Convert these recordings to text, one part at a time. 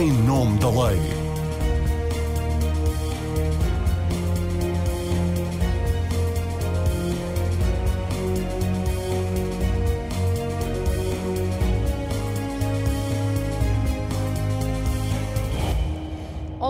em nome da lei.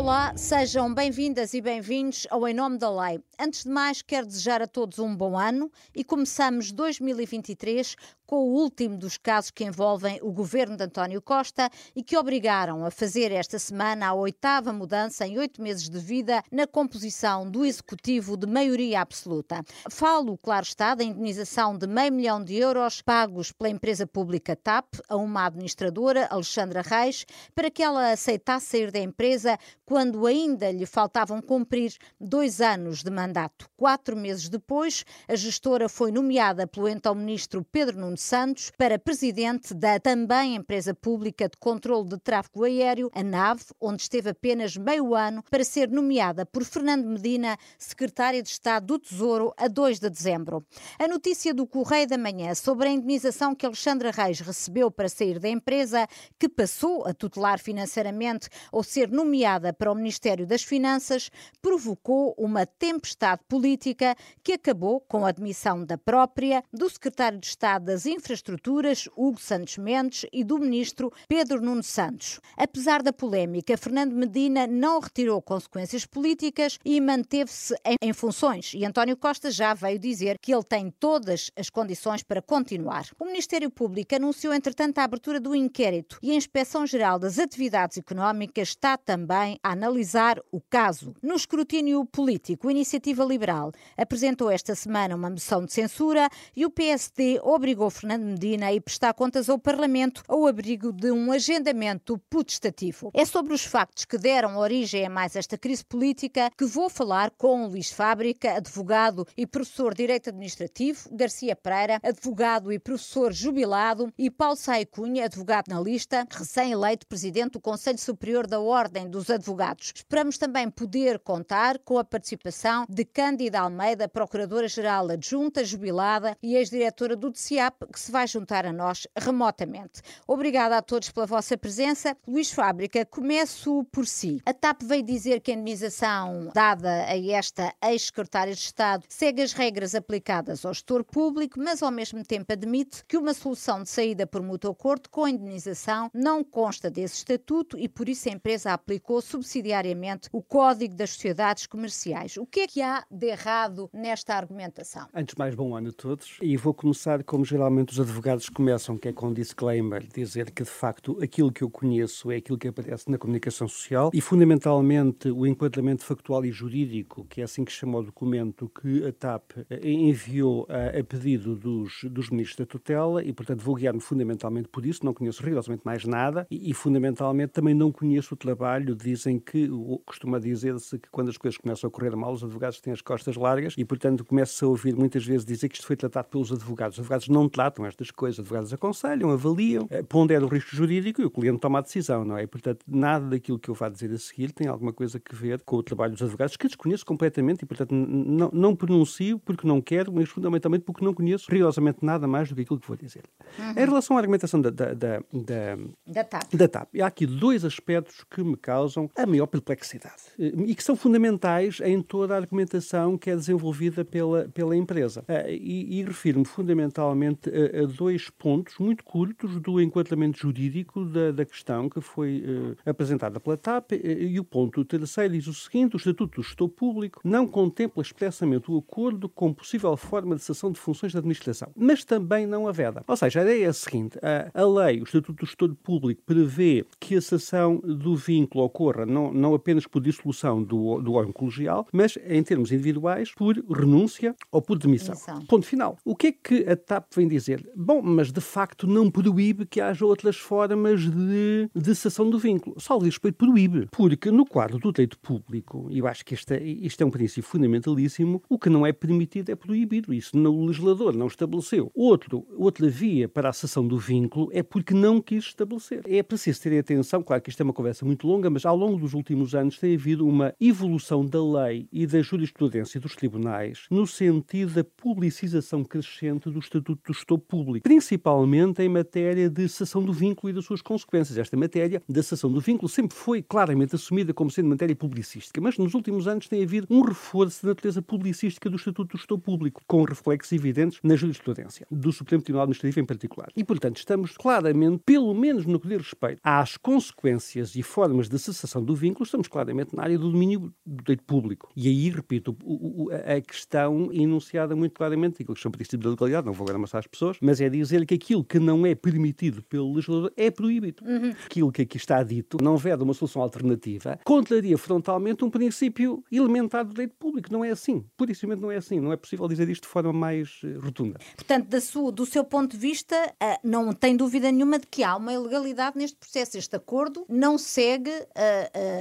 Olá, sejam bem-vindas e bem-vindos ao Em Nome da Lei. Antes de mais, quero desejar a todos um bom ano e começamos 2023 com o último dos casos que envolvem o governo de António Costa e que obrigaram a fazer esta semana a oitava mudança em oito meses de vida na composição do executivo de maioria absoluta. Falo, claro está, da indenização de meio milhão de euros pagos pela empresa pública TAP a uma administradora, Alexandra Reis, para que ela aceitasse sair da empresa quando ainda lhe faltavam cumprir dois anos de mandato. Quatro meses depois, a gestora foi nomeada pelo então ministro Pedro Nuno Santos para presidente da também empresa pública de controle de tráfego aéreo, a NAV, onde esteve apenas meio ano para ser nomeada por Fernando Medina, secretária de Estado do Tesouro, a 2 de dezembro. A notícia do Correio da Manhã sobre a indenização que Alexandra Reis recebeu para sair da empresa, que passou a tutelar financeiramente ou ser nomeada para o Ministério das Finanças, provocou uma tempestade política que acabou com a admissão da própria, do secretário de Estado das Infraestruturas, Hugo Santos Mendes, e do ministro Pedro Nuno Santos. Apesar da polémica, Fernando Medina não retirou consequências políticas e manteve-se em funções. E António Costa já veio dizer que ele tem todas as condições para continuar. O Ministério Público anunciou, entretanto, a abertura do inquérito e a Inspeção-Geral das Atividades Económicas está também analisar o caso. No escrutínio político, a Iniciativa Liberal apresentou esta semana uma moção de censura e o PSD obrigou Fernando Medina a ir prestar contas ao Parlamento ao abrigo de um agendamento putestativo. É sobre os factos que deram origem a mais esta crise política que vou falar com Luís Fábrica, advogado e professor de Direito Administrativo, Garcia Pereira, advogado e professor jubilado, e Paulo Saio Cunha, advogado na lista, recém-eleito presidente do Conselho Superior da Ordem dos Advogados. Esperamos também poder contar com a participação de Cândida Almeida, Procuradora-Geral Adjunta, jubilada e ex-diretora do DCAP, que se vai juntar a nós remotamente. Obrigada a todos pela vossa presença. Luís Fábrica, começo por si. A TAP veio dizer que a indemnização dada a esta ex-secretária de Estado segue as regras aplicadas ao gestor público, mas ao mesmo tempo admite que uma solução de saída por mútuo acordo com a indemnização não consta desse estatuto e por isso a empresa aplicou subsidiariamente o Código das Sociedades Comerciais. O que é que há de errado nesta argumentação? Antes de mais, bom ano a todos. E vou começar como geralmente os advogados começam, que é com um disclaimer, dizer que de facto aquilo que eu conheço é aquilo que aparece na comunicação social e fundamentalmente o enquadramento factual e jurídico, que é assim que chama o documento que a TAP eh, enviou a, a pedido dos, dos ministros da tutela e, portanto, vou guiar-me fundamentalmente por isso, não conheço rigorosamente mais nada e, e fundamentalmente também não conheço o trabalho, dizem que, costuma dizer-se que quando as coisas começam a correr mal, os advogados têm as costas largas e, portanto, começa a ouvir muitas vezes dizer que isto foi tratado pelos advogados. Os advogados não tratam estas coisas, os advogados aconselham, avaliam, eh, ponderam o risco jurídico e o cliente toma a decisão, não é? Portanto, nada daquilo que eu vá dizer a seguir tem alguma coisa a ver com o trabalho dos advogados, que desconheço completamente e, portanto, não, não pronuncio porque não quero, mas fundamentalmente porque não conheço rigorosamente nada mais do que aquilo que vou dizer. Uhum. Em relação à argumentação da, da, da, da, da TAP. da TAP, há aqui dois aspectos que me causam a maior perplexidade eh, e que são fundamentais em toda a argumentação que é desenvolvida pela, pela empresa. Eh, e, e refiro-me fundamentalmente a, a, dois pontos muito curtos do enquadramento jurídico da, da questão que foi uh, apresentada pela TAP. E o ponto terceiro diz o seguinte: o Estatuto do Gestor Público não contempla expressamente o acordo com possível forma de cessação de funções da administração, mas também não a veda. Ou seja, a ideia é a seguinte: a, a lei, o Estatuto do Gestor Público, prevê que a cessação do vínculo ocorra não, não apenas por dissolução do, do órgão colegial, mas em termos individuais, por renúncia ou por demissão. demissão. Ponto final. O que é que a TAP vem dizer? Bom, mas de facto não proíbe que haja outras formas de, de cessação do vínculo. Só diz respeito proíbe. Porque no quadro do direito público, e eu acho que este, isto é um princípio fundamentalíssimo, o que não é permitido é proibido. Isso o legislador não estabeleceu. Outro, outra via para a cessação do vínculo é porque não quis estabelecer. É preciso ter atenção, claro que isto é uma conversa muito longa, mas ao longo dos últimos anos tem havido uma evolução da lei e da jurisprudência dos tribunais no sentido da publicização crescente do Estatuto do Gestor Público, principalmente em matéria de cessão do vínculo e das suas consequências. Esta matéria da cessão do vínculo sempre foi claramente assumida como sendo matéria publicística, mas nos últimos anos tem havido um reforço da natureza publicística do Estatuto do Gestor Público, com reflexos evidentes na jurisprudência, do Supremo Tribunal Administrativo em particular. E, portanto, estamos claramente, pelo menos no que diz respeito às consequências e formas de cessação do vínculo, estamos claramente na área do domínio do direito público. E aí, repito, o, o, a questão enunciada muito claramente, aquilo que chama princípio da legalidade, não vou agora amassar as pessoas, mas é dizer que aquilo que não é permitido pelo legislador é proibido. Uhum. Aquilo que aqui está dito, não houver uma solução alternativa, contraria frontalmente um princípio elementar do direito público. Não é assim. Purissimamente não é assim. Não é possível dizer isto de forma mais uh, rotunda. Portanto, sua, do seu ponto de vista, uh, não tem dúvida nenhuma de que há uma ilegalidade neste processo. Este acordo não segue, uh,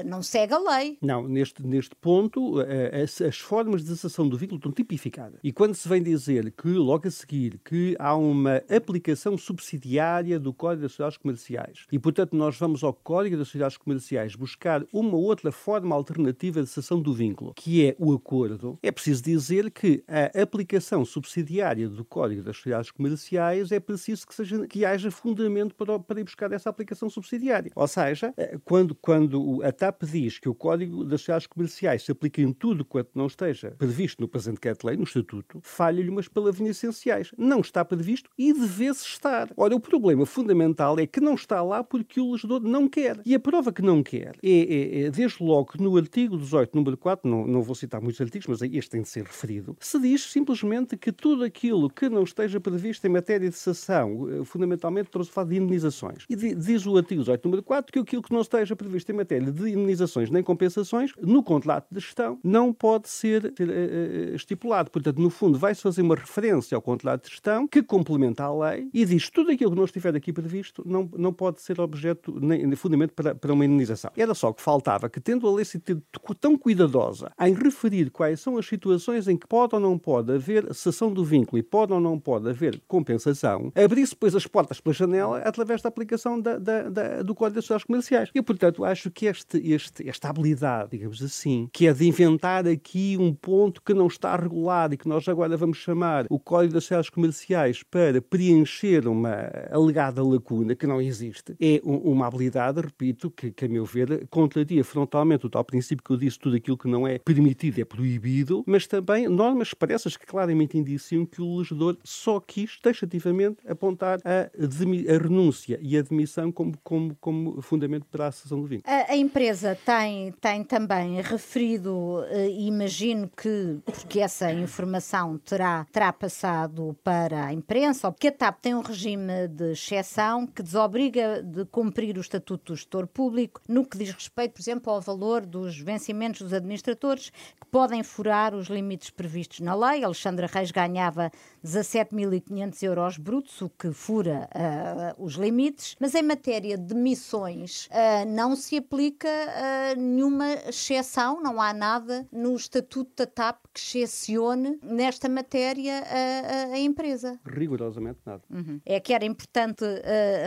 não segue a lei. Não, neste, neste ponto, as, as, formas de cessação do vínculo estão tipificadas. E quando se vem dizer que, logo a seguir, que há uma aplicação subsidiária do Código das Sociedades Comerciais e, portanto, nós vamos ao Código das Sociedades Comerciais buscar uma outra forma alternativa de cessação do vínculo, que é o acordo, é preciso dizer que a aplicação subsidiária do Código das Sociedades Comerciais é preciso que, seja, que haja fundamento para, para ir buscar essa aplicação subsidiária. Ou seja, eh, quando, quando a TAP diz que o Código das Sociedades Comerciais se aplica em tudo quanto não esteja previsto no presente decreto-lei, no Estatuto, falha-lhe umas palavrinhas essenciais. Não está previsto e devesse estar. Ora, o problema fundamental é que não está lá porque o legislador não quer. E a prova que não quer é, é, é desde logo no artigo 18, número 4, não, não vou citar muitos artigos, mas este tem de ser referido, se diz simplesmente que tudo aquilo que não esteja previsto em matéria de cessão, eh, fundamentalmente para se falar de indenizações. E diz o artigo 18, número 4, que aquilo que não esteja previsto em matéria de indenizações nem compensações, no contrato de gestão, não pode ser uh, estipulado. Portanto, no fundo, vai-se fazer uma referência ao contrato de gestão que complementa a lei e diz tudo aquilo que não estiver aqui previsto não, não pode ser objeto, nem, fundamento para, para uma indenização. Era só que faltava que, tendo a lei sido tão cuidadosa em referir quais são as situações em que pode ou não pode haver cessão do vínculo e pode ou não pode haver compensação, abrisse depois as portas pela janela através da aplicação da, da, da, do Código das Sociedades Comerciais. E, portanto, acho que este, este, esta habilidade, digamos assim, que é de inventar aqui um ponto que não está regulado e que nós agora vamos chamar o Código das Sociedades Comerciais para preencher uma alegada lacuna que não existe, é um, uma habilidade, repito, que, que, a meu ver, contraria frontalmente o tal princípio que eu disse, tudo aquilo que não é permitido é proibido, mas também normas expressas que claramente indiciam que o legislador só quis taxativamente apontar a, a renúncia e a demissão como, como, como fundamento para a cessão do vínculo. A, a, empresa tem, tem também referido, eh, imagino que, porque essa informação terá, terá passado para a imprensa, porque a TAP tem um regime de exceção que desobriga de cumprir o Estatuto do Gestor Público no que diz respeito, por exemplo, ao valor dos vencimentos dos administradores que podem furar os limites previstos na lei. Alexandra Reis ganhava 17.500 euros brutos, o que fura uh, os limites, mas em matéria de missões uh, não se aplica uh, nenhuma exceção, não há nada no Estatuto da TAP que excepcione nesta matéria a, a, a empresa. Rigorosamente nada. Uhum. É que era importante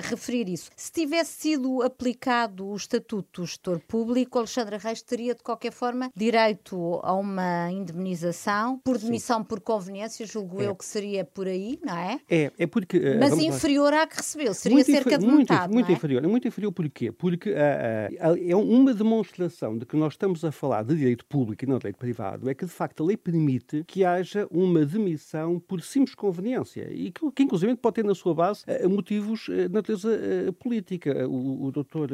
referir isso. Se tivesse sido aplicado o Estatuto do Gestor Público, Alexandra Reis teria de qualquer forma direito a uma indemnização por demissão Sim. por conveniência, julgo é. eu que seria por aí, não é? É, é porque. Uh, Mas inferior à que recebeu, seria muito cerca de muito, metade. Muito é? inferior. É muito inferior porquê? Porque uh, uh, é uma demonstração de que nós estamos a falar de direito público e não de direito privado, é que de facto a lei permite que haja uma demissão por simples conveniência e que, que inclusive pode ter na sua base motivos de natureza política. O, o doutor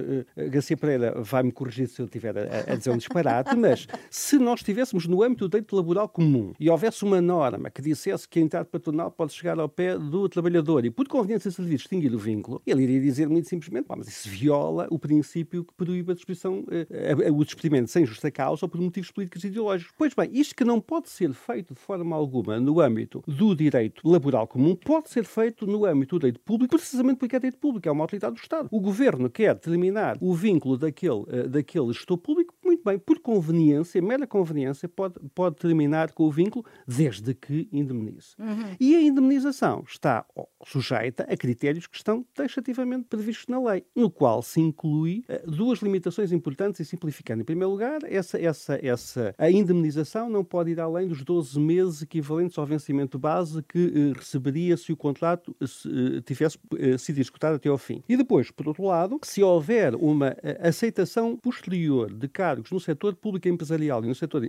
Garcia Pereira vai-me corrigir se eu estiver a, a dizer um disparate, mas se nós estivéssemos no âmbito do direito laboral comum e houvesse uma norma que dissesse que a entrada patronal pode chegar ao pé do trabalhador e, por conveniência de serviço, extinguir o vínculo, ele iria dizer muito simplesmente, mas isso viola o princípio que proíbe a despedição, eh, o despedimento sem justa causa ou por motivos políticos e ideológicos. Pois bem, isto que não pode ser feito de forma alguma no âmbito do direito laboral comum, pode ser feito no âmbito do direito público, precisamente porque é direito público, é uma autoridade do Estado. O governo quer determinar o vínculo daquele, uh, daquele gestor público, muito bem, por conveniência, mera conveniência, pode, pode terminar com o vínculo desde que indemnize. Uhum. E a indemnização está sujeita a critérios que estão taxativamente previstos na lei, no qual se inclui uh, duas limitações importantes e simplificando. Em primeiro lugar, essa, essa, essa, a indemnização não pode ir além dos 12 meses equivalentes ao vencimento base que uh, receberia se o contrato uh, tivesse sido executado até ao fim. E depois, por outro lado, se houver uma aceitação posterior de cargos no setor público empresarial e no setor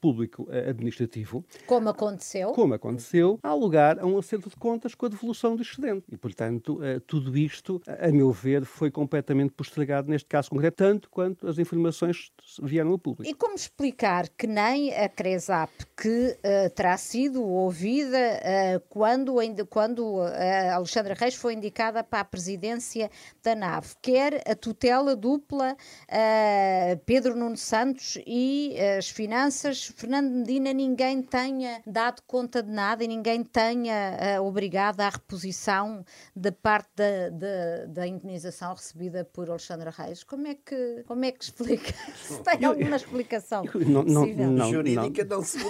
público administrativo, como aconteceu, como aconteceu, há lugar a um acerto de contas com a devolução do excedente. E, portanto, tudo isto, a meu ver, foi completamente postergado neste caso concreto, tanto quanto as informações vieram ao público. E como explicar que nem a CRESAP, que uh, terá sido ouvida uh, quando, quando uh, Alexandra Reis foi indicada para a presidência da nave, quer a tutela dupla Pedro Nuno Santos e as finanças, Fernando Medina, ninguém tenha dado conta de nada e ninguém tenha obrigado à reposição da parte da, da, da indenização recebida por Alexandra Reis. Como é que, como é que explica? Se tem alguma explicação não, não, não, Jurídica não, se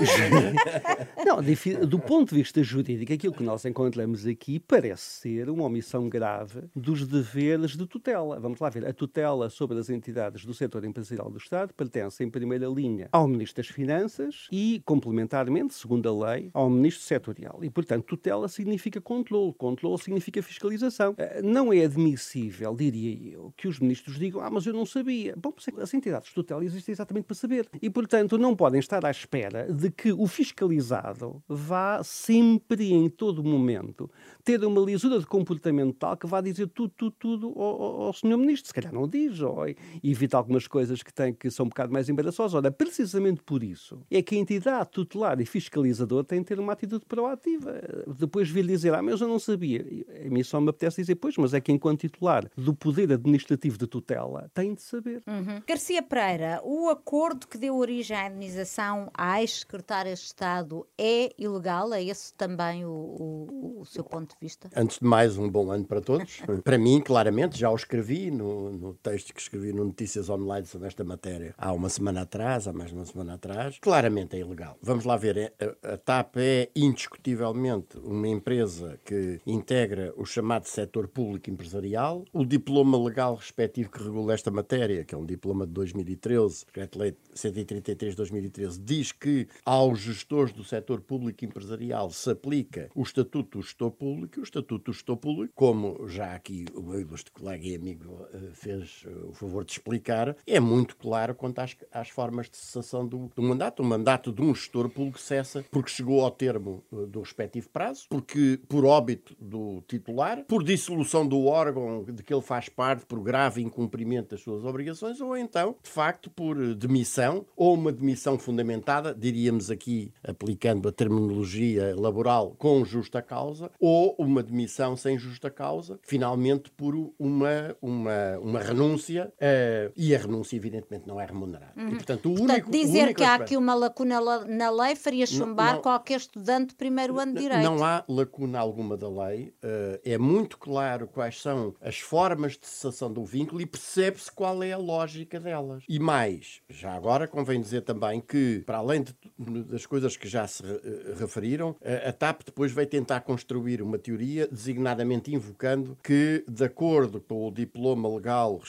Não, do ponto de vista jurídico, aquilo que nós encontramos aqui parece ser uma omissão grave dos deveres de tutela. Vamos lá ver. A tutela sobre as entidades do setor empresarial do Estado pertence, em primeira linha, ao Ministro das Finanças e, complementarmente, segundo a lei, ao Ministro Setorial. E, portanto, tutela significa controle. Controle significa fiscalização. Eh, não é admissível, diria eu, que os ministros digam: Ah, mas eu não sabia. Bom, as entidades de tutela existem exatamente para saber. E, portanto, não podem estar à espera de que o fiscalizado vá sempre, em todo momento, ter uma lisura de comportamento tal que vá dizer tudo, tudo, tudo ao, ao senhor ministro. Se calhar não diz, ou evita algumas coisas que, tem, que são um bocado mais embaraçosas. Ora, precisamente por isso, é que a entidade tutelar e fiscalizador tem de ter uma atitude proativa. Depois vir dizer, ah, mas eu não sabia. A mim só me apetece dizer, pois, mas é que enquanto titular do poder administrativo de tutela, tem de saber. Uhum. Garcia Pereira, o acordo que deu origem à indenização à ex-secretária de Estado é ilegal? É esse também o, o, o, seu ponto de vista? Antes de mais, um bom ano para todos. para mim, claramente, já o escrevi no, no, texto que escrevi no Notícias Online sobre esta matéria há uma semana atrás, há mais de uma semana atrás. Claramente é ilegal. Vamos lá ver. É, a, a TAP é indiscutivelmente uma empresa que integra o chamado setor público empresarial. O diploma legal respectivo que regula esta matéria, que é um diploma de 2013, Decreto-Lei 133-2013, diz que aos gestores do setor público empresarial se aplica o Estatuto do Gestor Público. O Estatuto do Gestor Público, como já aqui o meu ilustre colega e amigo eh, fez eh, o favor de explicar, é muito claro quanto às, às formas de cessação do, do, mandato. O mandato de um gestor público cessa porque chegou ao termo eh, do respectivo prazo, porque por óbito do titular, por dissolução do órgão de que ele faz parte, por grave incumprimento das suas obrigações, ou então, de facto, por demissão ou uma demissão fundamentada, diríamos aqui, aplicando a terminologia laboral, com justa causa, ou uma demissão sem justa causa, finalmente por uma, uma, uma renúncia, uh, e a renúncia, evidentemente, não é remunerada. Uhum. E, portanto, o portanto, único, dizer o único que há aqui uma lacuna na lei faria chumbar não, não, qualquer estudante de primeiro ano de Direito. Não há lacuna alguma da lei. Uh, é muito claro quais são as formas de cessação do vínculo e percebe-se qual é a lógica delas. E mais, já agora convém dizer também que, para além de, das coisas que já se uh, referiram, a, a TAP depois vai tentar construir uma teoria, designadamente invocando que, de acordo com o diploma legal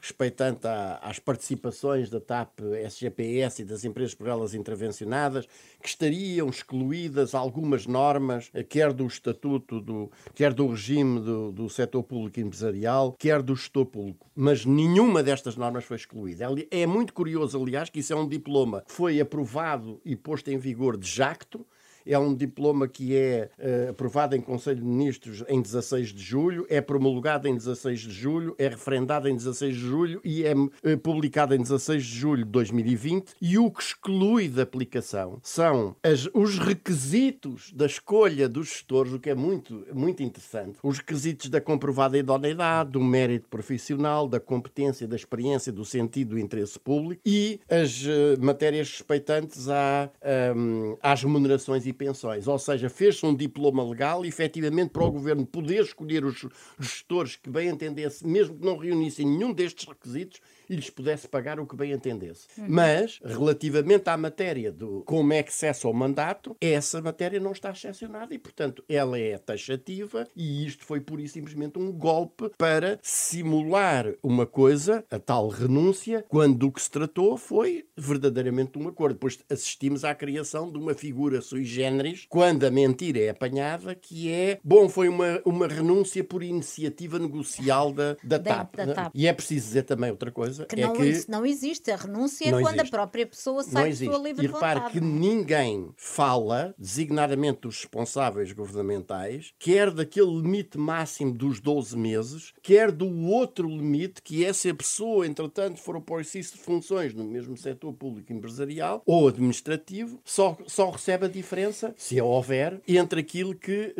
respeitante às participações da TAP, SGPS e das empresas por elas intervencionadas, que estariam excluídas algumas normas, eh, quer do estatuto, do, quer do regime do, do setor público empresarial, quer do gestor público. Mas nenhuma destas normas foi excluída. É muito curioso, aliás, que isso é um diploma que foi aprovado e posto em vigor de jacto, é um diploma que é uh, aprovado em Conselho de Ministros em 16 de julho, é promulgado em 16 de julho, é referendado em 16 de julho e é uh, publicado em 16 de julho de 2020. E o que exclui da aplicação são as, os requisitos da escolha dos gestores, o que é muito, muito interessante. Os requisitos da comprovada idoneidade, do mérito profissional, da competência, da experiência, do sentido do interesse público e as uh, matérias respeitantes à, um, às remunerações e e pensões. Ou seja, fez-se um diploma legal, efetivamente, para o governo poder escolher os gestores que bem entendesse, mesmo que não reunissem nenhum destes requisitos, e lhes pudesse pagar o que bem entendesse. Uhum. Mas, relativamente à matéria do como é que cessa o mandato, essa matéria não está excepcionada e, portanto, ela é taxativa e isto foi pura e simplesmente um golpe para simular uma coisa, a tal renúncia, quando do que se tratou foi verdadeiramente um acordo. Depois assistimos à criação de uma figura sui generis, quando a mentira é apanhada, que é, bom, foi uma, uma renúncia por iniciativa negocial da, da, TAP. Da TAP. E é preciso dizer também outra coisa, coisa que é não, que não existe. A renúncia é quando existe. a própria pessoa sai de sua livre e repare vontade. que ninguém fala, designadamente dos responsáveis governamentais, quer daquele limite máximo dos 12 meses, quer do outro limite, que é se a pessoa, entretanto, for para o exercício de funções no mesmo setor público empresarial ou administrativo, só, só recebe a diferença, se a houver, entre aquilo que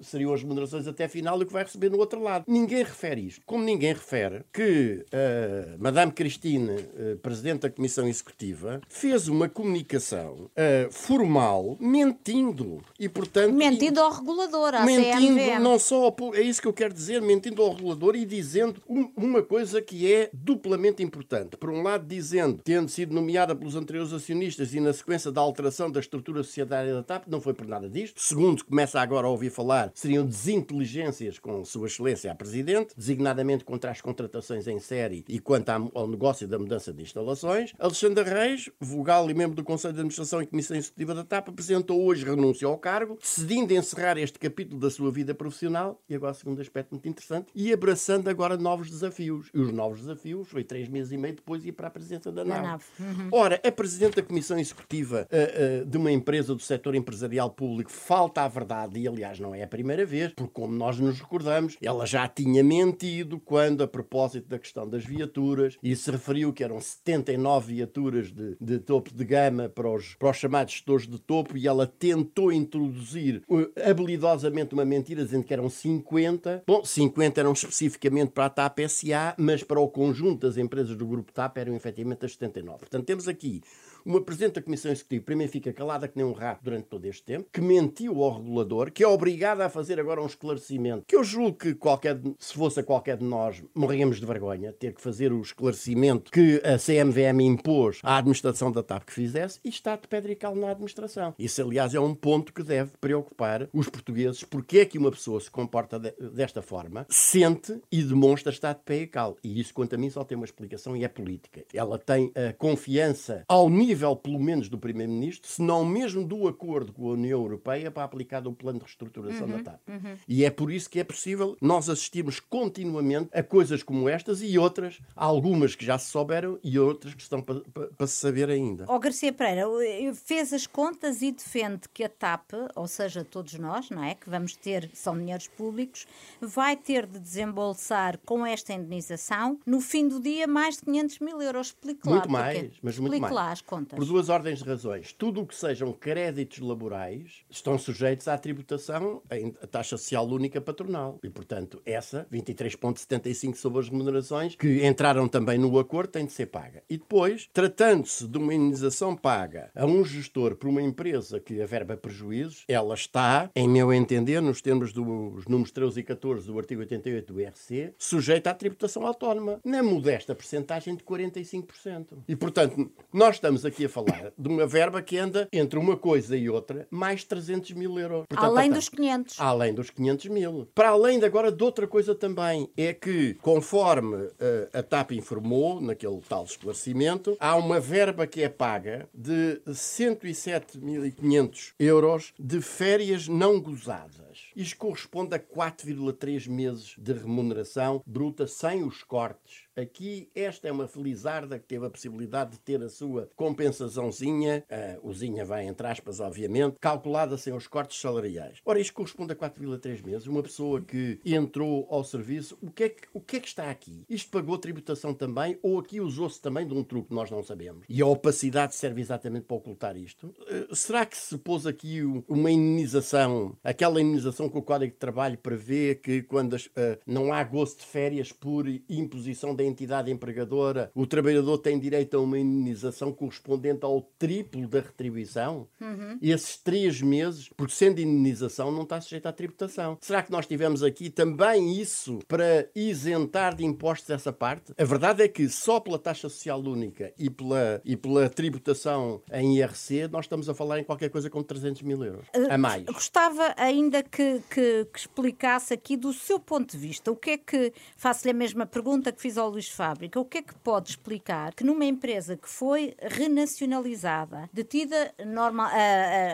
seriam as remunerações até final e o que vai receber no outro lado. Ninguém refere isto. Como ninguém refere que uh, Madame Cristine, uh, Presidente da Comissão Executiva, fez uma comunicação uh, formal mentindo. E, portanto, mentindo ao regulador, à Mentindo CMVM. não só ao, É isso que eu quero dizer, mentindo ao regulador e dizendo um, uma coisa que é duplamente importante. Por um lado, dizendo, tendo sido nomeada pelos anteriores acionistas e na sequência da alteração da estrutura societária da TAP, não foi por nada disto. Segundo, começa agora a ouvir falar, seriam desinteligências com Sua Excelência a Presidente, designadamente contra as contratações em série e quanto ao negócio da mudança de instalações, Alexandre Reis, vogal e membro do Conselho de Administração e Comissão Executiva da TAP, apresentou hoje renúncia ao cargo, decidindo encerrar este capítulo da sua vida profissional, e agora segundo aspecto muito interessante, e abraçando agora novos desafios. E os novos desafios foi três meses e meio depois ir para a presidência da NAV. Uhum. Ora, a Presidente da Comissão Executiva uh, uh, de uma empresa do setor empresarial público falta à verdade, e aliás não é a primeira vez, porque como nós nos recordamos, ela já tinha mentido quando, a propósito da questão das viaturas, e se referiu que eram 79 viaturas de, de topo de gama para os, para os chamados gestores de topo e ela tentou introduzir uh, habilidosamente uma mentira dizendo que eram 50. Bom, 50 eram especificamente para a TAP SA, mas para o conjunto das empresas do grupo TAP eram efetivamente as 79. Portanto, temos aqui uma Presidente da Comissão Executiva, primeiro fica calada que nem um rato durante todo este tempo, que mentiu ao regulador, que é obrigada a fazer agora um esclarecimento, que eu julgo que qualquer, se fosse a qualquer de nós, morríamos de vergonha ter que fazer o esclarecimento que a CMVM impôs à administração da TAP que fizesse e está de pedra e cal na administração. Isso, aliás, é um ponto que deve preocupar os portugueses, porque é que uma pessoa se comporta de, desta forma, sente e demonstra estar de pé e cal. E isso, quanto a mim, só tem uma explicação e é política. Ela tem a confiança ao nível nível, pelo menos, do Primeiro-Ministro, se não mesmo do acordo com a União Europeia para aplicar o plano de reestruturação uhum, da TAP. Uhum. E é por isso que é possível nós assistirmos continuamente a coisas como estas e outras, algumas que já se souberam e outras que estão para, para, para se saber ainda. Ó oh, Garcia Pereira, fez as contas e defende que a TAP, ou seja, todos nós, não é? Que vamos ter, são dinheiros públicos, vai ter de desembolsar com esta indenização, no fim do dia, mais de 500 mil euros. Explique lá. Muito mais, mas muito mais. lá as contas contas? Por duas ordens de razões. Tudo o que sejam créditos laborais estão sujeitos à tributação, à taxa social única patronal. E, portanto, essa, 23,75 sobre as remunerações, que entraram também no acordo, tem de ser paga. E depois, tratando-se de uma indenização paga a um gestor por uma empresa que averba prejuízos, ela está, em meu entender, nos termos dos números 13 e 14 do artigo 88 do IRC, sujeita à tributação autónoma, na modesta percentagem de 45%. E, portanto, nós estamos aqui a falar de uma verba que anda entre uma coisa e outra mais 300 mil euros. Portanto, além dos 500. Além dos 500 mil. Para além de agora de outra coisa também, é que, conforme uh, a TAP informou, naquele tal esclarecimento, há uma verba que é paga de 107.500 euros de férias não gozadas. Isto corresponde a 4,3 meses de remuneração bruta sem os cortes Aqui, esta é uma felizarda que teve a possibilidade de ter a sua compensaçãozinha, uh, usinha vai entre aspas, obviamente, calculada sem os cortes salariais. Ora, isto corresponde a 4,3 meses. Uma pessoa que entrou ao serviço, o que, é que, o que é que está aqui? Isto pagou tributação também ou aqui usou-se também de um truque que nós não sabemos? E a opacidade serve exatamente para ocultar isto? Uh, será que se pôs aqui uma indenização, aquela indenização indenização que o Código de Trabalho prevê que quando as, uh, não há gozo de férias por imposição da entidade empregadora, o trabalhador tem direito a uma indenização correspondente ao triplo da retribuição. Uhum. Esses três meses, porque sendo indenização, não está sujeito à tributação. Será que nós tivemos aqui também isso para isentar de impostos essa parte? A verdade é que só pela taxa social única e pela, e pela tributação em IRC, nós estamos a falar em qualquer coisa com 300 mil euros. Uh, a mais. Gostava ainda que, que, que, explicasse aqui do seu ponto de vista o que é que, faço-lhe a mesma pergunta que fiz ao Luís Fábrica, o que é que pode explicar que numa empresa que foi renacionalizada, detida normal,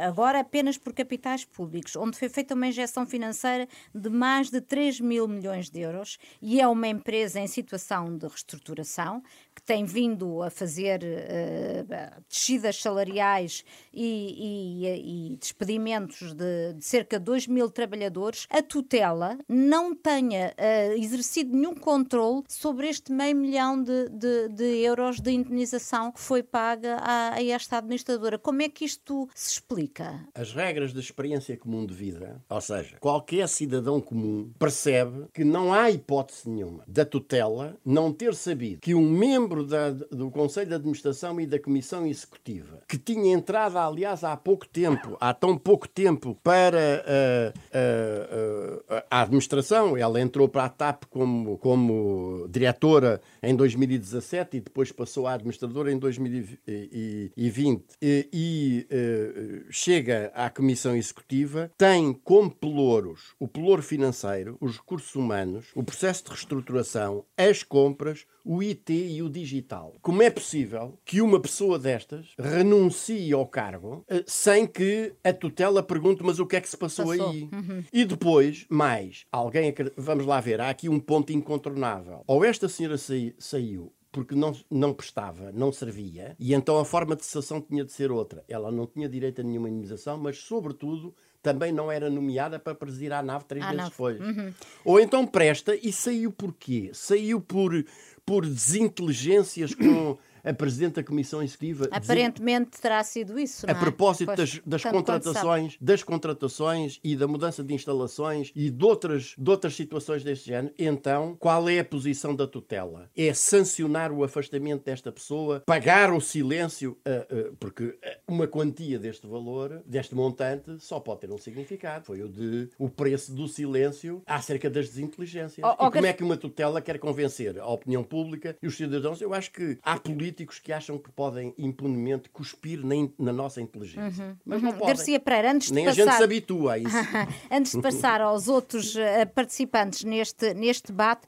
agora apenas por capitais públicos, onde foi feita uma injeção financeira de mais de 3 mil milhões de euros e é uma empresa em situação de reestruturação, que tem vindo a fazer uh, descidas salariais e, e, e despedimentos de, de, cerca de 2 mil trabalhadores, a tutela não tenha uh, exercido nenhum controle sobre este meio milhão de, de, de euros de indenização que foi paga a, a, esta administradora. Como é que isto se explica? As regras da experiência comum de vida, ou seja, qualquer cidadão comum percebe que não há hipótese nenhuma da tutela não ter sabido que um membro membro da, do Conselho de Administração e da Comissão Executiva, que tinha entrado, aliás, há pouco tempo, há tão pouco tempo, para uh, uh, uh, a administração, ela entrou para a TAP como, como diretora em 2017 e depois passou a administradora em 2020 e, e chega à Comissão Executiva, tem como pelouros o pelouro financeiro, os recursos humanos, o processo de reestruturação, as compras, o IT e o digital. Como é possível que uma pessoa destas renuncie ao cargo uh, sem que a tutela pergunte mas o que é que se passou, passou. aí? Uhum. E depois, mais, alguém, vamos lá ver, há aqui um ponto incontornável. Ou esta senhora saiu porque não, não prestava, não servia, e então a forma de cessação tinha de ser outra. Ela não tinha direito a nenhuma indenização, mas, sobretudo, também não era nomeada para presidir a nave três meses depois. Uhum. Ou então presta e saiu por quê? Saiu por por desinteligências com a Presidente da Comissão Executiva. Aparentemente terá sido isso. A é? propósito das, das contratações, das contratações e da mudança de instalações e de outras, de outras situações deste género, então qual é a posição da tutela? É sancionar o afastamento desta pessoa, pagar o silêncio, uh, uh, porque uma quantia deste valor, deste montante, só pode ter um significado. Foi o de o preço do silêncio acerca das desinteligências. Oh, oh, e como é que uma tutela quer convencer a opinião pública e os cidadãos? Eu acho que há políticos políticos que acham que podem impunemente cuspir na, in, na nossa inteligência. Uhum. Mas não uhum. podem. Garcia Pereira, antes de Nem passar... a gente se habitua a isso. antes de passar aos outros uh, participantes neste, neste debate,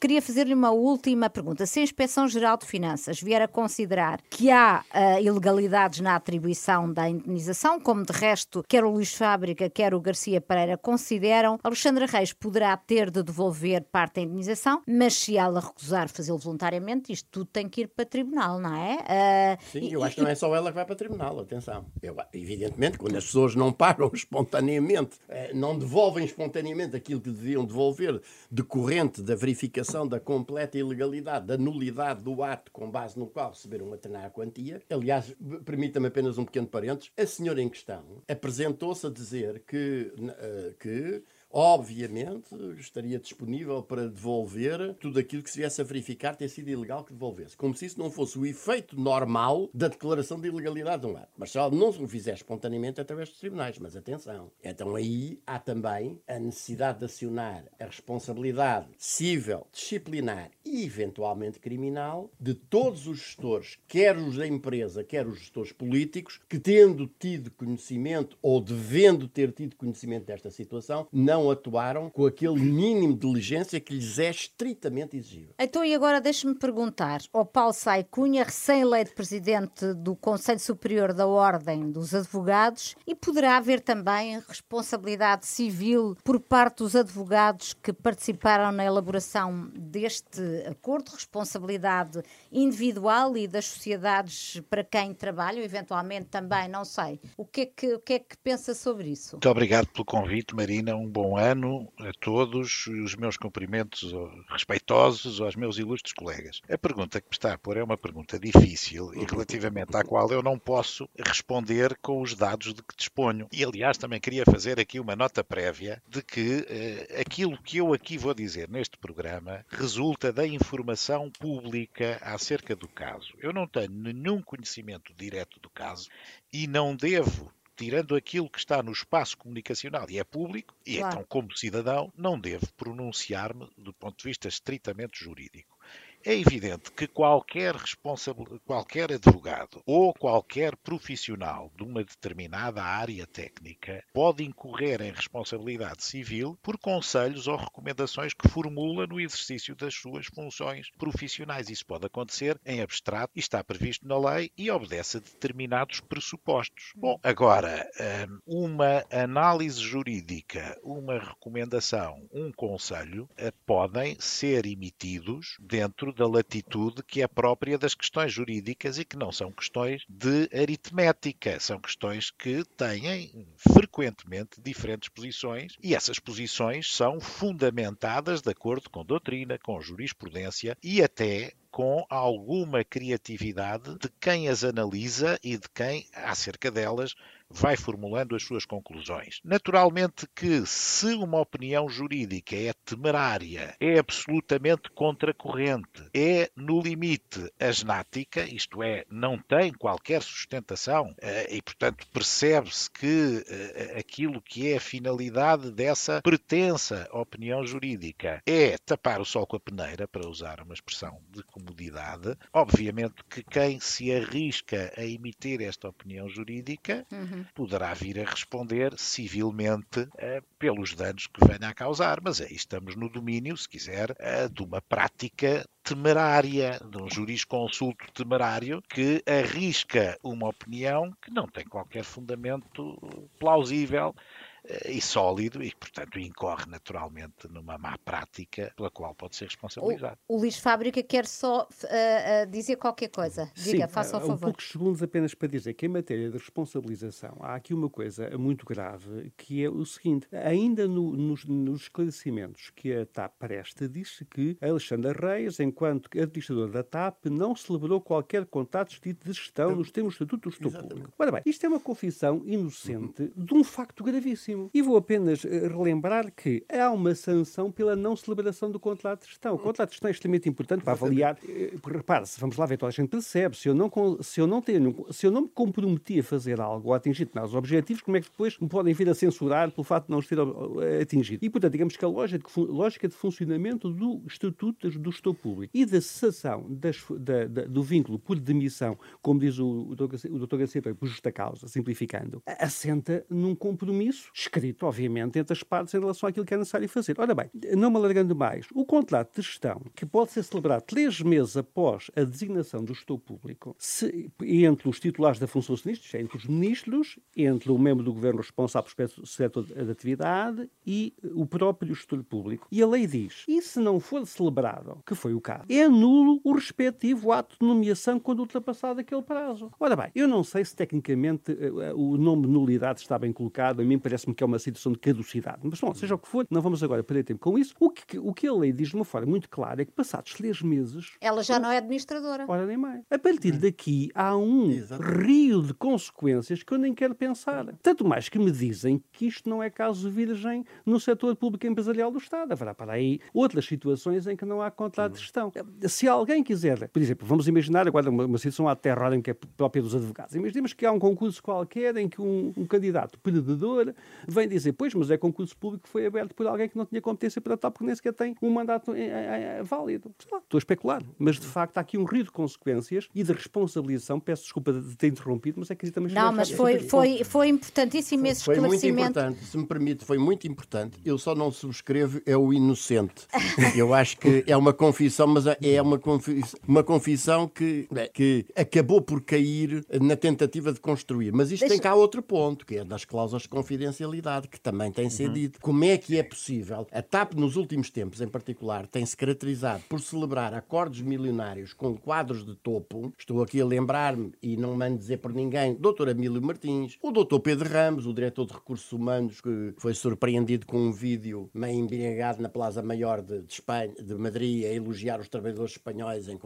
queria fazer-lhe uma última pergunta. Se a Inspeção-Geral de Finanças vier a considerar que há uh, ilegalidades na atribuição da indenização, como de resto quer o Luís Fábrica, quer o Garcia Pereira consideram, Alexandra Reis poderá ter de devolver parte da indenização, mas se ela recusar fazê-lo voluntariamente, isto tudo tem que ir para tribunal tribunal, não é? Uh, Sim, eu acho que não é só ela que vai para o tribunal, atenção. Eu, evidentemente, quando as pessoas não pagam espontaneamente, uh, não devolvem espontaneamente aquilo que deviam devolver decorrente da verificação da completa ilegalidade, da nulidade do ato com base no qual receberam uma determinada quantia. Aliás, permita-me apenas um pequeno parênteses, a senhora em questão apresentou-se a dizer que, uh, que obviamente estaria disponível para devolver tudo aquilo que se viesse a verificar ter sido ilegal que devolvesse. Como se isso não fosse o efeito normal da declaração de ilegalidade de um ato. Mas se ela não o fizer espontaneamente através dos tribunais. Mas atenção, então aí há também a necessidade de acionar a responsabilidade civil, disciplinar e eventualmente criminal de todos os gestores, quer os da empresa, quer os gestores políticos, que tendo tido conhecimento ou devendo ter tido conhecimento desta situação, não atuaram com aquele mínimo de diligência que lhes é estritamente exigível. Então, e agora deixe-me perguntar ao Paulo Sai Cunha, recém-eleito presidente do Conselho Superior da Ordem dos Advogados, e poderá haver também responsabilidade civil por parte dos advogados que participaram na elaboração deste acordo, responsabilidade individual e das sociedades para quem trabalham, eventualmente também, não sei. O que é que, o que, é que pensa sobre isso? Muito obrigado pelo convite, Marina. Um bom bom ano a todos os meus cumprimentos respeitosos aos meus ilustres colegas. A pergunta que me está a pôr é uma pergunta difícil e relativamente à qual eu não posso responder com os dados de que disponho. E, aliás, também queria fazer aqui uma nota prévia de que eh, aquilo que eu aqui vou dizer neste programa resulta da informação pública acerca do caso. Eu não tenho nenhum conhecimento direto do caso e não devo tirando aquilo que está no espaço comunicacional e é público, e claro. então, como cidadão, não devo pronunciar-me do ponto de vista estritamente jurídico. É evidente que qualquer responsável, qualquer advogado ou qualquer profissional de uma determinada área técnica pode incorrer em responsabilidade civil por conselhos ou recomendações que formula no exercício das suas funções profissionais. Isso pode acontecer em abstrato e está previsto na lei e obedece a determinados pressupostos. Bom, agora, hum, uma análise jurídica, uma recomendação, um conselho eh, podem ser emitidos dentro da latitude que é própria das questões jurídicas e que não são questões de aritmética, são questões que têm frequentemente diferentes posições e essas posições são fundamentadas de acordo com doutrina, com jurisprudência e até com alguma criatividade de quem as analisa e de quem, acerca delas, vai formulando as suas conclusões. Naturalmente que se uma opinião jurídica é temerária, é absolutamente contracorrente, é no limite asnática, isto é, não tem qualquer sustentação eh, e, portanto, percebe-se que eh, aquilo que é a finalidade dessa pretensa opinião jurídica é tapar o sol com a peneira, para usar uma expressão de comodidade, obviamente que quem se arrisca a emitir esta opinião jurídica uhum uhum. poderá vir a responder civilmente uh, pelos danos que venha a causar. Mas aí estamos no domínio, se quiser, uh, de uma prática temerária, de um jurisconsulto temerário que arrisca uma opinião que não tem qualquer fundamento plausível e sólido e, portanto, incorre naturalmente numa má prática pela qual pode ser responsabilizado. O, o Luís Fábrica quer só uh, uh, dizer qualquer coisa. Diga, Sim, faça o favor. Um poucos segundos apenas para dizer que em matéria de responsabilização há aqui uma coisa muito grave que é o seguinte, ainda no, nos, nos, esclarecimentos que a TAP presta, diz-se que Alexandre Reis, enquanto administrador da TAP, não celebrou qualquer contato de gestão nos termos do Estatuto do Estado Público. Ora bem, isto é uma confissão inocente de um facto gravíssimo. E vou apenas eh, relembrar que há uma sanção pela não celebração do contrato de gestão. O contrato de gestão é extremamente importante para avaliar. Eh, repare-se, vamos lá ver, toda a gente percebe. Se eu, não, se, eu não tenho, se eu não me comprometi a fazer algo ou a atingir determinados objetivos, como é que depois me podem vir a censurar pelo facto de não os ter eh, atingido? E, portanto, digamos que a lógica de, lógica de funcionamento do Estatuto do Gestor Público e da cessação das, da, da, do vínculo por demissão, como diz o, o Dr. Garcia por justa causa, simplificando, assenta num compromisso escrito, obviamente, entre as partes em relação àquilo que é necessário fazer. Ora bem, não me alargando mais, o contrato de gestão, que pode ser celebrado três meses após a designação do gestor público, se, entre os titulares da função sinistra, entre os ministros, entre o membro do governo responsável pelo setor de atividade e o próprio gestor público. E a lei diz, e se não for celebrado, que foi o caso, é nulo o respectivo ato de nomeação quando ultrapassado aquele prazo. Ora bem, eu não sei se tecnicamente eh, o nome nulidade está bem colocado, a mim parece-me que é uma situação de caducidade. Mas, bom, seja o que for, não vamos agora perder tempo com isso. O que, o que a lei diz de uma forma muito clara é que, passados três meses. Ela já não é administradora. Ora, nem mais. A partir daqui há um rio de consequências que eu nem quero pensar. Tanto mais que me dizem que isto não é caso virgem no setor público empresarial do Estado. Haverá para aí outras situações em que não há contrato de gestão. Se alguém quiser, por exemplo, vamos imaginar agora uma, uma situação até em que é própria dos advogados. Imaginemos que há um concurso qualquer em que um, um candidato perdedor vem dizer, pois, mas é concurso público que foi aberto por alguém que não tinha competência para tal, porque nem sequer tem um mandato é, é, é, válido. Estou a especular, mas de facto há aqui um rio de consequências e de responsabilização. Peço desculpa de ter interrompido, mas é que também Não, mas foi, foi, foi importantíssimo esse foi esclarecimento. Foi muito importante, se me permite, foi muito importante. Eu só não subscrevo é o inocente. Eu acho que é uma confissão, mas é uma confissão, uma confissão que, que acabou por cair na tentativa de construir. Mas isto Deixa... tem cá outro ponto, que é das cláusulas de confidencialidade que também tem sido uhum. dito. Como é que é possível? A TAP, nos últimos tempos, em particular, tem-se caracterizado por celebrar acordos milionários com quadros de topo. Estou aqui a lembrar-me, e não mando dizer por ninguém, Dr. Emílio Martins, o Dr. Pedro Ramos, o diretor de recursos humanos, que foi surpreendido com um vídeo meio embriagado na Plaza Maior de, de, Espanha, de Madrid a elogiar os trabalhadores espanhóis em,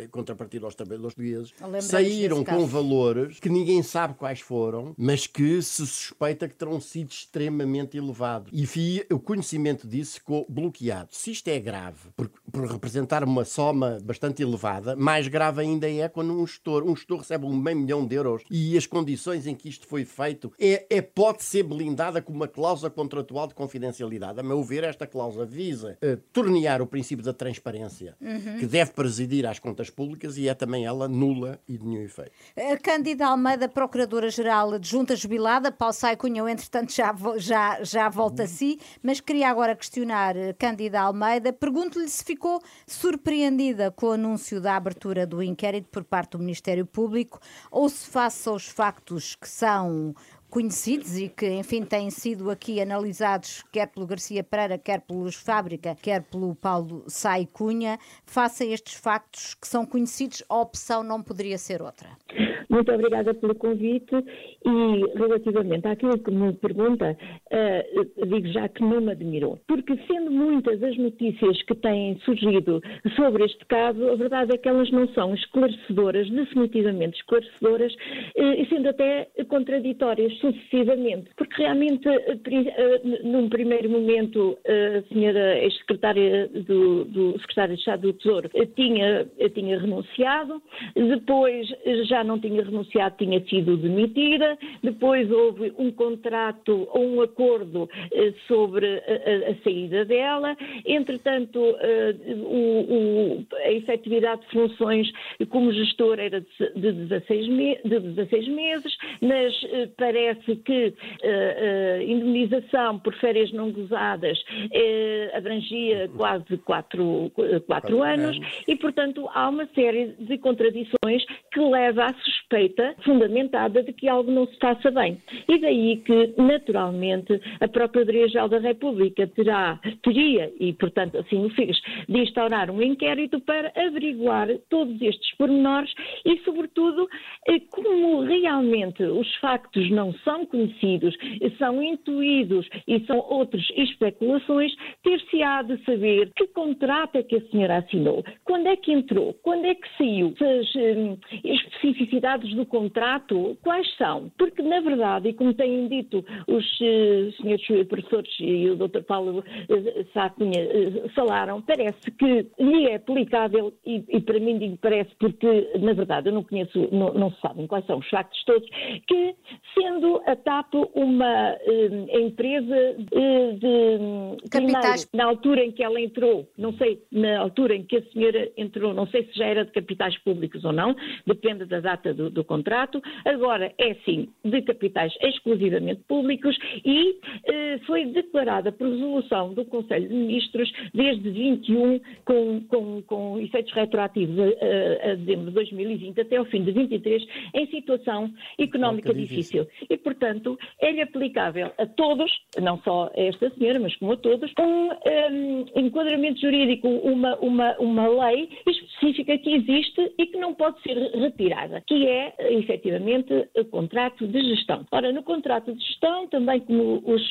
em contrapartida aos trabalhadores portugueses. Saíram com valores que ninguém sabe quais foram, mas que se suspeita que terão sido extremamente elevados. E o conhecimento disso ficou bloqueado. Se isto é grave, por, por representar uma soma bastante elevada, mais grave ainda é quando um gestor, um gestor recebe um meio milhão de euros e as condições em que isto foi feito é, é pode ser blindada com uma cláusula contratual de confidencialidade. A meu ver, esta cláusula visa uh, tornear o princípio da transparência uhum. que deve presidir às contas públicas e é também ela nula e de nenhum efeito. A Cândida Almeida, Procuradora-Geral de Junta Jubilada, Paulo Sai Cunhão, entretanto, já, já, já volta a si, mas queria agora questionar eh, Cândida Almeida. Pergunto-lhe se ficou surpreendida com o anúncio da abertura do inquérito por parte do Ministério Público. Ou se, face aos factos que são conhecidos e que, enfim, têm sido aqui analisados quer pelo Garcia Pereira, quer pelos Fábrica, quer pelo Paulo Sai Cunha, face a estes factos que são conhecidos, a opção não poderia ser outra? Muito obrigada pelo convite e relativamente àquilo que me pergunta, uh, digo já que não me admirou. Porque sendo muitas as notícias que têm surgido sobre este caso, a verdade é que elas não são esclarecedoras, definitivamente esclarecedoras, uh, e sendo até contraditórias sucessivamente. Porque realmente, uh, num primeiro momento, a senhora ex-secretária do, do secretário de Estado do Tesouro tinha, tinha renunciado, depois já não tinha renunciado tinha sido demitida, depois houve um contrato ou um acordo eh, sobre a, a, saída dela, entretanto eh, o, o, a efetividade de funções como gestor era de, 16, me, de 16 meses, mas eh, que a indemnização por férias não gozadas abrangia quase 4, quatro anos e, portanto, há uma série de contradições que leva à suspeita fundamentada de que algo não se faça bem. E daí que, naturalmente, a Procuradoria-Geral da República terá, teria, e portanto assim o fez, de instaurar um inquérito para averiguar todos estes pormenores e, sobretudo, como realmente os factos não são conhecidos, são intuídos e são outras especulações, ter-se-á de saber que contrato é que a senhora assinou, quando é que entrou, quando é que saiu, as um, eh, especificidades do contrato, quais são? Porque, na verdade, e como têm dito os uh, senhores professores e o Dr. Paulo uh, Sacunha uh, falaram, parece que lhe é aplicável, e, e, para mim digo parece porque, na verdade, eu não conheço, não, não se sabem quais são os factos todos, que sendo a TAP uma empresa de capitais, na altura em que ela entrou, não sei, na altura em que a senhora entrou, não sei se já era de capitais públicos ou não, depende da data do, do contrato, agora é sim de capitais exclusivamente públicos e eh, foi declarada por resolução do Conselho de Ministros desde 21 com, com, com efeitos retroativos a, a, a, dezembro de 2020 até ao fim de 23 em situação económica difícil. E, portanto, é-lhe aplicável a todos, não só a esta senhora, mas como a todos, um, um enquadramento jurídico, uma, uma, uma lei específica que existe e que não pode ser retirada, que é é, efetivamente, o contrato de gestão. Ora, no contrato de gestão, também como os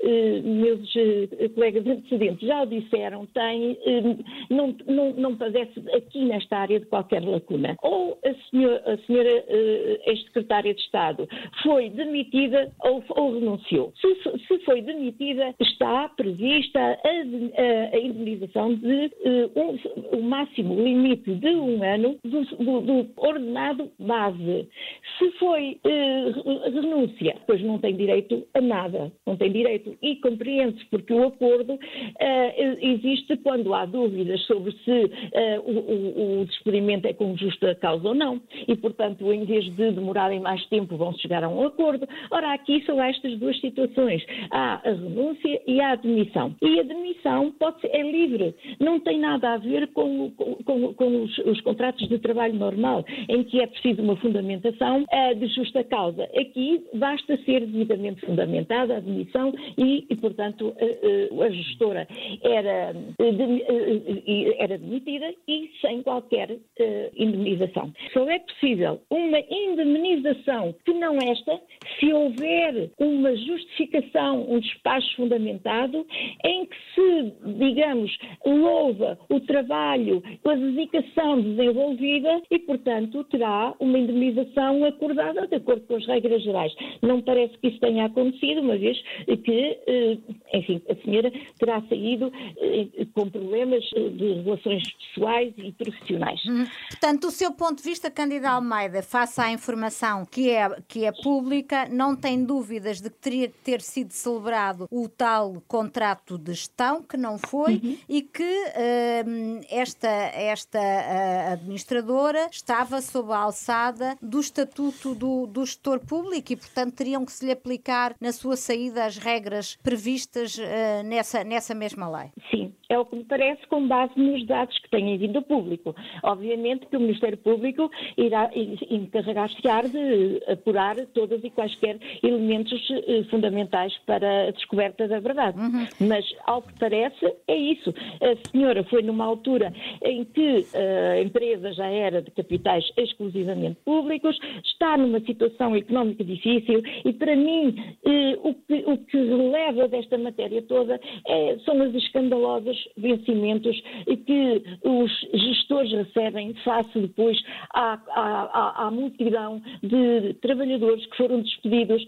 eh, meus eh, colegas antecedentes já o disseram, tem, eh, não, não, não padece aqui nesta área de qualquer lacuna. Ou a senhora, a senhora eh, ex-secretária de Estado foi demitida ou, ou renunciou. Se, se, foi demitida, está prevista a, a, indemnização de eh, um, o máximo limite de um ano do, do, do ordenado base. Se foi uh, renúncia, pois não tem direito a nada, não tem direito. E compreende-se porque o acordo uh, existe quando há dúvidas sobre se uh, o, o, o, despedimento é com justa causa ou não. E, portanto, em vez de demorarem mais tempo, vão chegar a um acordo. Ora, aqui são estas duas situações. Há a renúncia e há a demissão. E a demissão pode ser, é livre, não tem nada a ver com, com, com os, os contratos de trabalho normal. em que é preciso uma fundamentação uh, de justa causa. Aqui basta ser devidamente fundamentada a admissão e, e portanto, uh, a gestora era, de, era demitida e sem qualquer indemnização. Só é possível uma indemnização que não esta se houver uma justificação, um despacho fundamentado em que se, digamos, louva o trabalho, a dedicação desenvolvida e, portanto, terá uma indemnização acordada de acordo com as regras gerais. Não parece que isso tenha acontecido, uma vez que, eh, enfim, a senhora terá saído eh, com problemas eh, de relações pessoais e profissionais. Hum. Portanto, do seu ponto de vista, Cândida Almeida, face à informação que é, que é pública, não tem dúvidas de que teria que ter sido celebrado o tal contrato de gestão, que não foi, uhum. e que uh, esta, esta uh, administradora estava sob a alçada do estatuto do, do gestor público e, portanto, teriam que se lhe aplicar na sua saída as regras previstas uh, nessa, nessa mesma lei. Sim, é o que me parece com base nos dados que têm vindo ao público. Obviamente que o Ministério Público irá encarregar-se de apurar todas e quaisquer elementos eh, fundamentais para a descoberta da verdade. Uhum. Mas, ao que parece, é isso. A senhora foi numa altura em que eh, a empresa já era de capitais exclusivamente públicos, está numa situação económica difícil e, para mim, eh, o que, o que releva desta matéria toda é, são as escandalosas vencimentos que os gestores recebem face depois à, à, à multidão de trabalhadores que foram despedidos,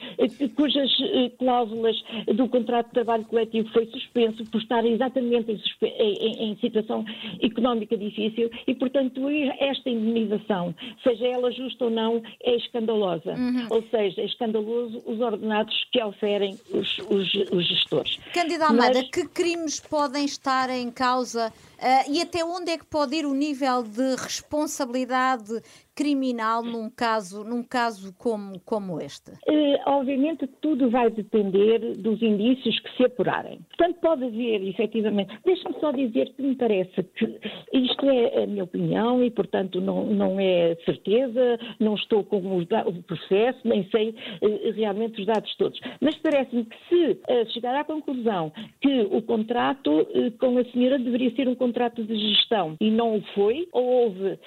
cujas eh, cláusulas do contrato de trabalho coletivo foi suspenso por estar exatamente em, em, em situação económica difícil e, portanto, esta indemnização, seja ela justa ou não, é escandalosa. Uhum. Ou seja, é escandaloso os ordenados que oferem os, os, os gestores. Candida Almeida, Mas... que crimes podem estar estar em causa uh, e até onde é que pode ir o nível de responsabilidade criminal num caso, num caso como, como este? Uh, obviamente tudo vai depender dos indícios que se apurarem. Portanto, pode haver, efetivamente, deixe-me só dizer que me parece que isto é a minha opinião e, portanto, não, não é certeza, não estou com o processo, nem sei uh, realmente os dados todos. Mas parece-me que se uh, chegar à conclusão que o contrato com a senhora deveria ser um contrato de gestão e não o foi, ou houve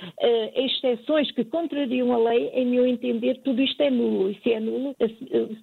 exceções que que contrariam a lei, em meu entender, tudo isto é nulo. E se é nulo,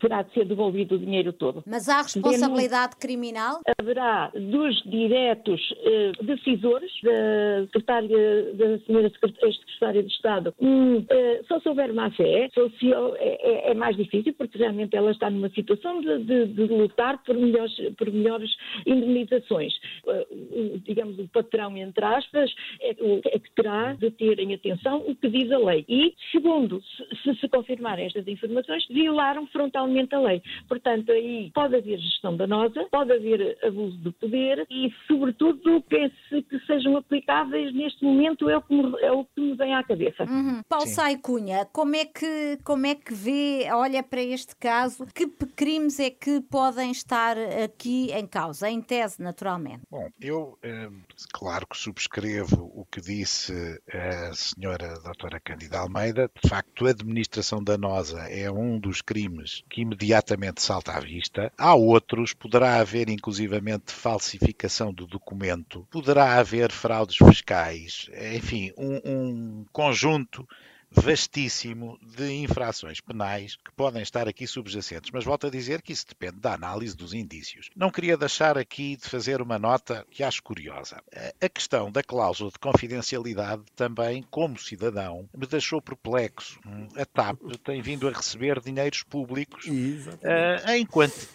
terá de ser devolvido o dinheiro todo. Mas há responsabilidade criminal? Haverá dos diretos eh, decisores, da secretária, da senhora secretária de Estado, um, eh, só se houver má fé, se, é, é, é, mais difícil, porque realmente ela está numa situação de, de, de lutar por melhores, por melhores indemnizações. Uh, digamos, o patrão, entre aspas, é, é que terá de ter em atenção o que diz a lei lei. E, segundo, se se confirmarem estas informações, violaram frontalmente a lei. Portanto, aí pode haver gestão danosa, pode haver abuso de poder e, sobretudo, penso que sejam aplicáveis neste momento é o que me, é o que me vem à cabeça. Uhum. Paulo. Sai Cunha, como é, que, como é que vê, olha para este caso, que crimes é que podem estar aqui em causa, em tese, naturalmente? Bom, eu, eh, claro que subscrevo o que disse a senhora doutora Cândida Cândido Almeida, de facto, a administração danosa é um dos crimes que imediatamente salta à vista. Há outros, poderá haver inclusivamente falsificação do documento, poderá haver fraudes fiscais, enfim, um, um conjunto vastíssimo de infrações penais que podem estar aqui subjacentes, mas volto a dizer que isso depende da análise dos indícios. Não queria deixar aqui de fazer uma nota que acho curiosa. A questão da cláusula de confidencialidade também, como cidadão, me deixou perplexo. A TAP tem vindo a receber dinheiros públicos uh, em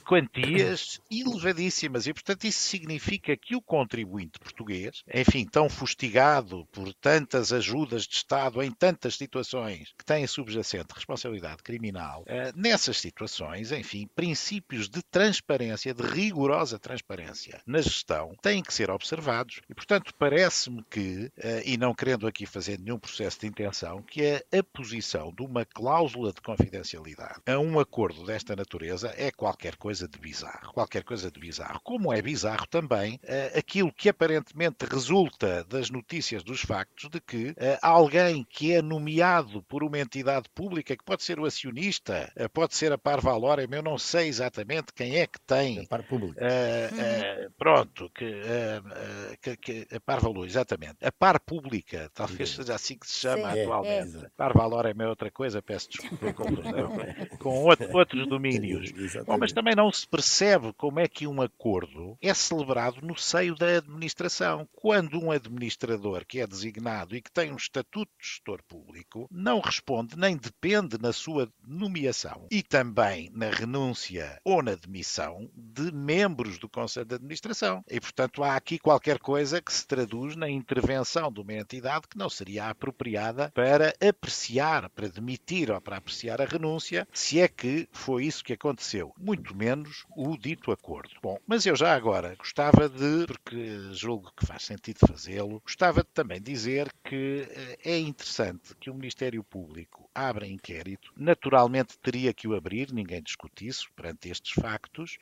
quantias elevadíssimas e, portanto, isso significa que o contribuinte português, enfim, tão fustigado por tantas ajudas de Estado em tantas situações, situações que têm subjacente responsabilidade criminal, eh, nessas situações, enfim, princípios de transparência, de rigorosa transparência na gestão, têm que ser observados e, portanto, parece-me que, eh, e não querendo aqui fazer nenhum processo de intenção, que a, a posição de uma cláusula de confidencialidade a um acordo desta natureza é qualquer coisa de bizarro. Qualquer coisa de bizarro. Como é bizarro também uh, aquilo que aparentemente resulta das notícias dos factos de que uh, alguém que é nomeado por uma entidade pública, que pode ser o acionista, eh, pode ser a par valorem, eu não sei exatamente quem é que tem. A par pública. Uh, uh, pronto, que, uh, que, que, a par valor, exatamente. A par pública, talvez seja assim que se chama Sim, atualmente. É, é. Par valorem é outra coisa, peço desculpa com outro, outros domínios. Bom, mas também não se percebe como é que um acordo é celebrado no seio da administração. Quando um administrador que é designado e que tem um estatuto de gestor público não responde nem depende na sua nomeação e também na renúncia ou na demissão de membros do Conselho de Administração. E, portanto, há aqui qualquer coisa que se traduz na intervenção de uma entidade que não seria apropriada para apreciar, para demitir ou para apreciar a renúncia, se é que foi isso que aconteceu. Muito menos o dito acordo. Bom, mas eu já agora gostava de, porque julgo que faz sentido fazê-lo, gostava de também dizer que eh, é interessante que o Ministério Público abra inquérito. Naturalmente teria que o abrir, ninguém discute isso perante estes factos,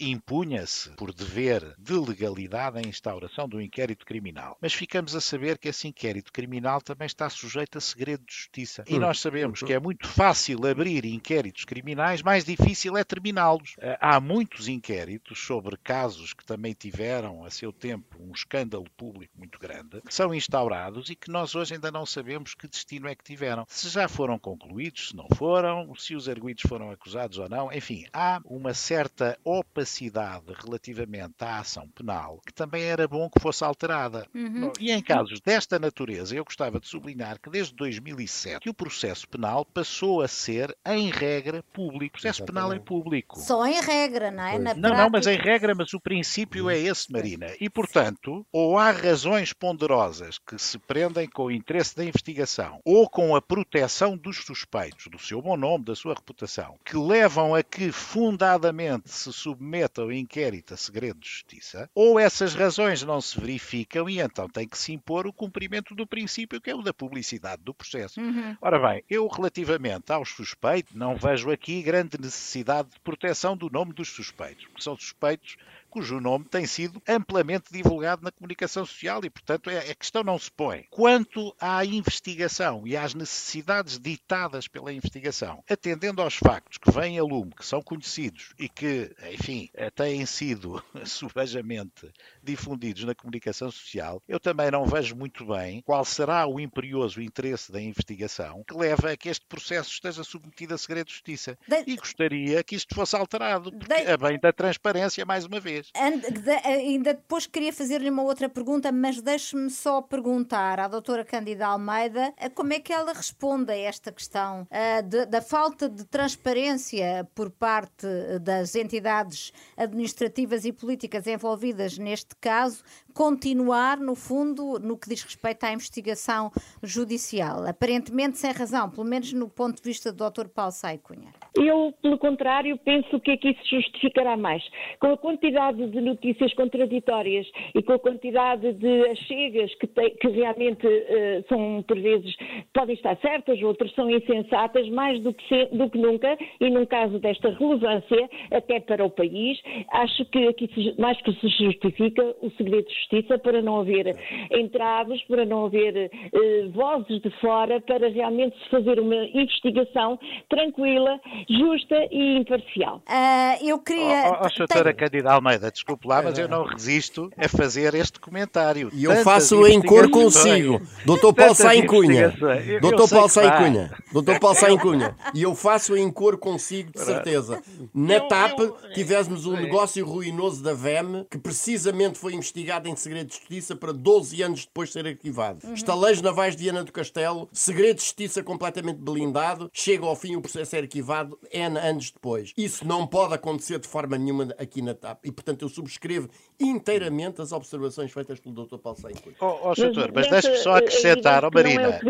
impunha-se por dever de legalidade a instauração do inquérito criminal. Mas ficamos a saber que esse inquérito criminal também está sujeito a segredo de justiça. E hum. nós sabemos que é muito fácil abrir inquéritos criminais, mais difícil é terminá-los. Eh, há muitos inquéritos sobre casos que também tiveram, a seu tempo, um escândalo público muito grande, que são instaurados e que nós hoje ainda não sabemos que destino é que tiveram. Se já foram concluídos, se não foram, se os arguidos foram acusados ou não, enfim, há uma certa opacidade relativamente à ação penal que também era bom que fosse alterada. Uhum. E em casos desta natureza, eu gostava de sublinhar que desde 2007 o processo penal passou a ser, em regra, público. O processo Exatamente. penal é público. Só em regra, não é? Na não, prática... não, mas em regra, mas o princípio é esse, Marina. E, portanto, ou há razões ponderosas que se prendem com o interesse da investigação ou com a proteção dos suspeitos, do seu bom nome, da sua reputação, que levam a que fundadamente se submeta o inquérito a segredo de justiça, ou essas razões não se verificam e então tem que se impor o cumprimento do princípio que é o da publicidade do processo. Uhum. Ora bem, eu relativamente aos suspeitos não vejo aqui grande necessidade de proteção do nome dos suspeitos, porque são suspeitos cujo nome tem sido amplamente divulgado na comunicação social e, portanto, é, a questão não se põe. Quanto à investigação e às necessidades ditadas pela investigação, atendendo aos factos que vêm a lume, que são conhecidos e que, enfim, eh, têm sido subejamente difundidos na comunicação social, eu também não vejo muito bem qual será o imperioso interesse da investigação que leva a que este processo esteja submetido a segredo de justiça. De... E gostaria que isto fosse alterado, porque de... a bem da transparência, mais uma vez vez. ainda depois queria fazer-lhe uma outra pergunta, mas deixe-me só perguntar à doutora Cândida Almeida eh, como é que ela responde a esta questão uh, de, da falta de transparência por parte das entidades administrativas e políticas envolvidas neste caso, continuar, no fundo, no que diz respeito à investigação judicial. Aparentemente sem razão, pelo menos no ponto de vista do Dr. Paulo Saicunha. Eu, pelo contrário, penso que aqui se justificará mais. Com a quantidade de notícias contraditórias e com a quantidade de achegas que, que realmente uh, são, por vezes, podem estar certas, outras são insensatas, mais do que, se, do que nunca, e num caso desta relevância, até para o país, acho que aqui se, mais que se justifica o segredo justiça para não haver entraves, para não haver uh, vozes de fora, para realmente se fazer uma investigação tranquila, justa e imparcial. Uh, eu queria. Oh, oh, doutora Tem... Candida Almeida, desculpe lá, mas eu não resisto a fazer este comentário. E eu faço em cor consigo. Doutor Paulo Saim Cunha. Doutor Paulo Saim Cunha. Doutor Paulo Saim Cunha. E eu faço em cor consigo, de certeza. Na TAP tivemos um negócio ruinoso da VEM que precisamente foi investigado em segredo de justiça para 12 anos depois de ser arquivado. Uhum. Estaleiros navais de Diana do Castelo, segredo de justiça completamente blindado, chega ao fim o processo é arquivado N anos depois. Isso não pode acontecer de forma nenhuma aqui na TAP. E, portanto, eu subscrevo inteiramente as observações feitas pelo Dr. Paulo Sainz. Oh, oh doutor, mas, mas deixe-me só acrescentar, oh, Marina.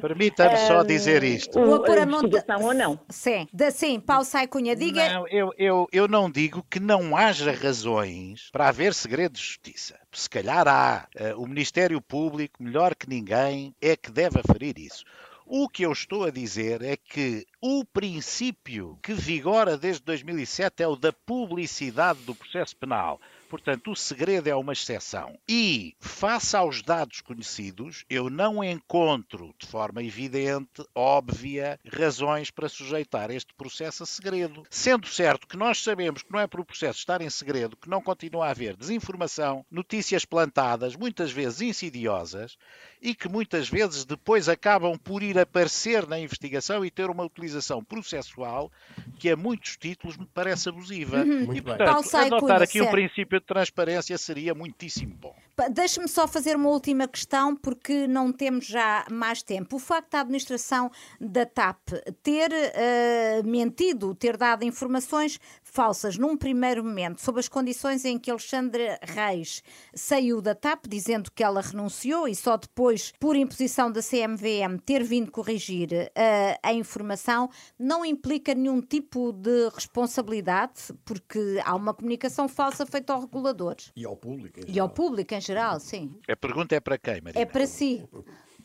Permita-me só dizer isto. Vou pôr a investigação ou não. Sim, da, sim Paulo Saicunha, diga. Não, eu, eu, eu não digo que não haja razões para haver segredo de justiça. Se calhar há. Uh, o Ministério Público, melhor que ninguém, é que deve aferir isso. O que eu estou a dizer é que o princípio que vigora desde 2007 é o da publicidade do processo penal. Portanto, o segredo é uma exceção. E, face aos dados conhecidos, eu não encontro de forma evidente, óbvia, razões para sujeitar este processo a segredo. Sendo certo que nós sabemos que não é por o processo estar em segredo que não continua a haver desinformação, notícias plantadas, muitas vezes insidiosas, e que muitas vezes depois acabam por ir aparecer na investigação e ter uma utilização processual que a muitos títulos me parece abusiva. Uhum. E, portanto, adotar Cunha, aqui certo. um princípio de transparência seria muitíssimo bom. Deixe-me só fazer uma última questão, porque não temos já mais tempo. O facto da administração da TAP ter uh, mentido, ter dado informações falsas num primeiro momento sobre as condições em que Alexandre Reis saiu da TAP, dizendo que ela renunciou e só depois, por imposição da CMVM, ter vindo corrigir uh, a informação, não implica nenhum tipo de responsabilidade, porque há uma comunicação falsa feita ao regulador. E ao público. E ao público em geral, sim. A pergunta é para quem, Maria? É para si.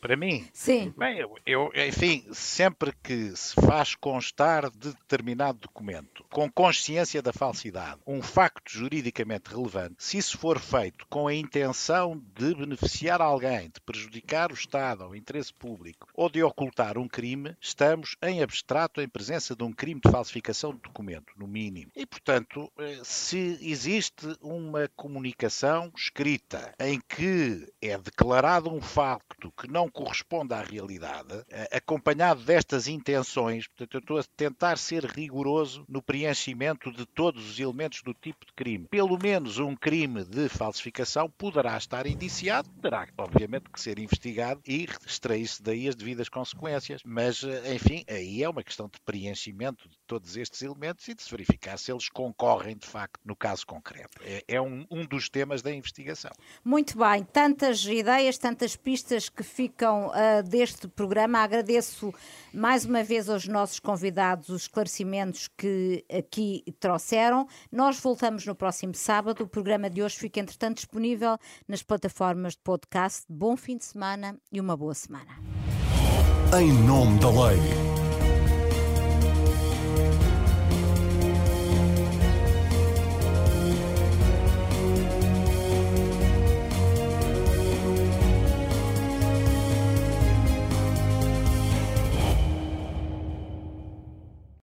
Para mim? Sim. Bem, eu, eu, enfim, sempre que se faz constar de determinado documento, com consciência da falsidade, um facto juridicamente relevante, se isso for feito com a intenção de beneficiar alguém, de prejudicar o Estado ou o interesse público, ou de ocultar um crime, estamos em abstrato em presença de um crime de falsificação de documento, no mínimo. E, portanto, eh, se existe uma comunicação escrita em que é declarado um facto que não corresponde à realidade, eh, acompanhado destas intenções, portanto, eu estou a tentar ser rigoroso no preenchimento de todos os elementos do tipo de crime. Pelo menos um crime de falsificação poderá estar indiciado, terá, obviamente, que ser investigado e extrair-se daí as devidas consequências. Mas, eh, enfim, aí é uma questão de preenchimento de todos estes elementos e de se verificar se eles concorrem, de facto, no caso concreto. É, é um, um dos temas da investigação. Muito bem, tantas ideias, tantas pistas que ficam ficam uh, deste programa. Agradeço mais uma vez aos nossos convidados os esclarecimentos que aqui trouxeram. Nós voltamos no próximo sábado. O programa de hoje fica, entretanto, disponível nas plataformas de podcast. Bom fim de semana e uma boa semana. Em nome da lei.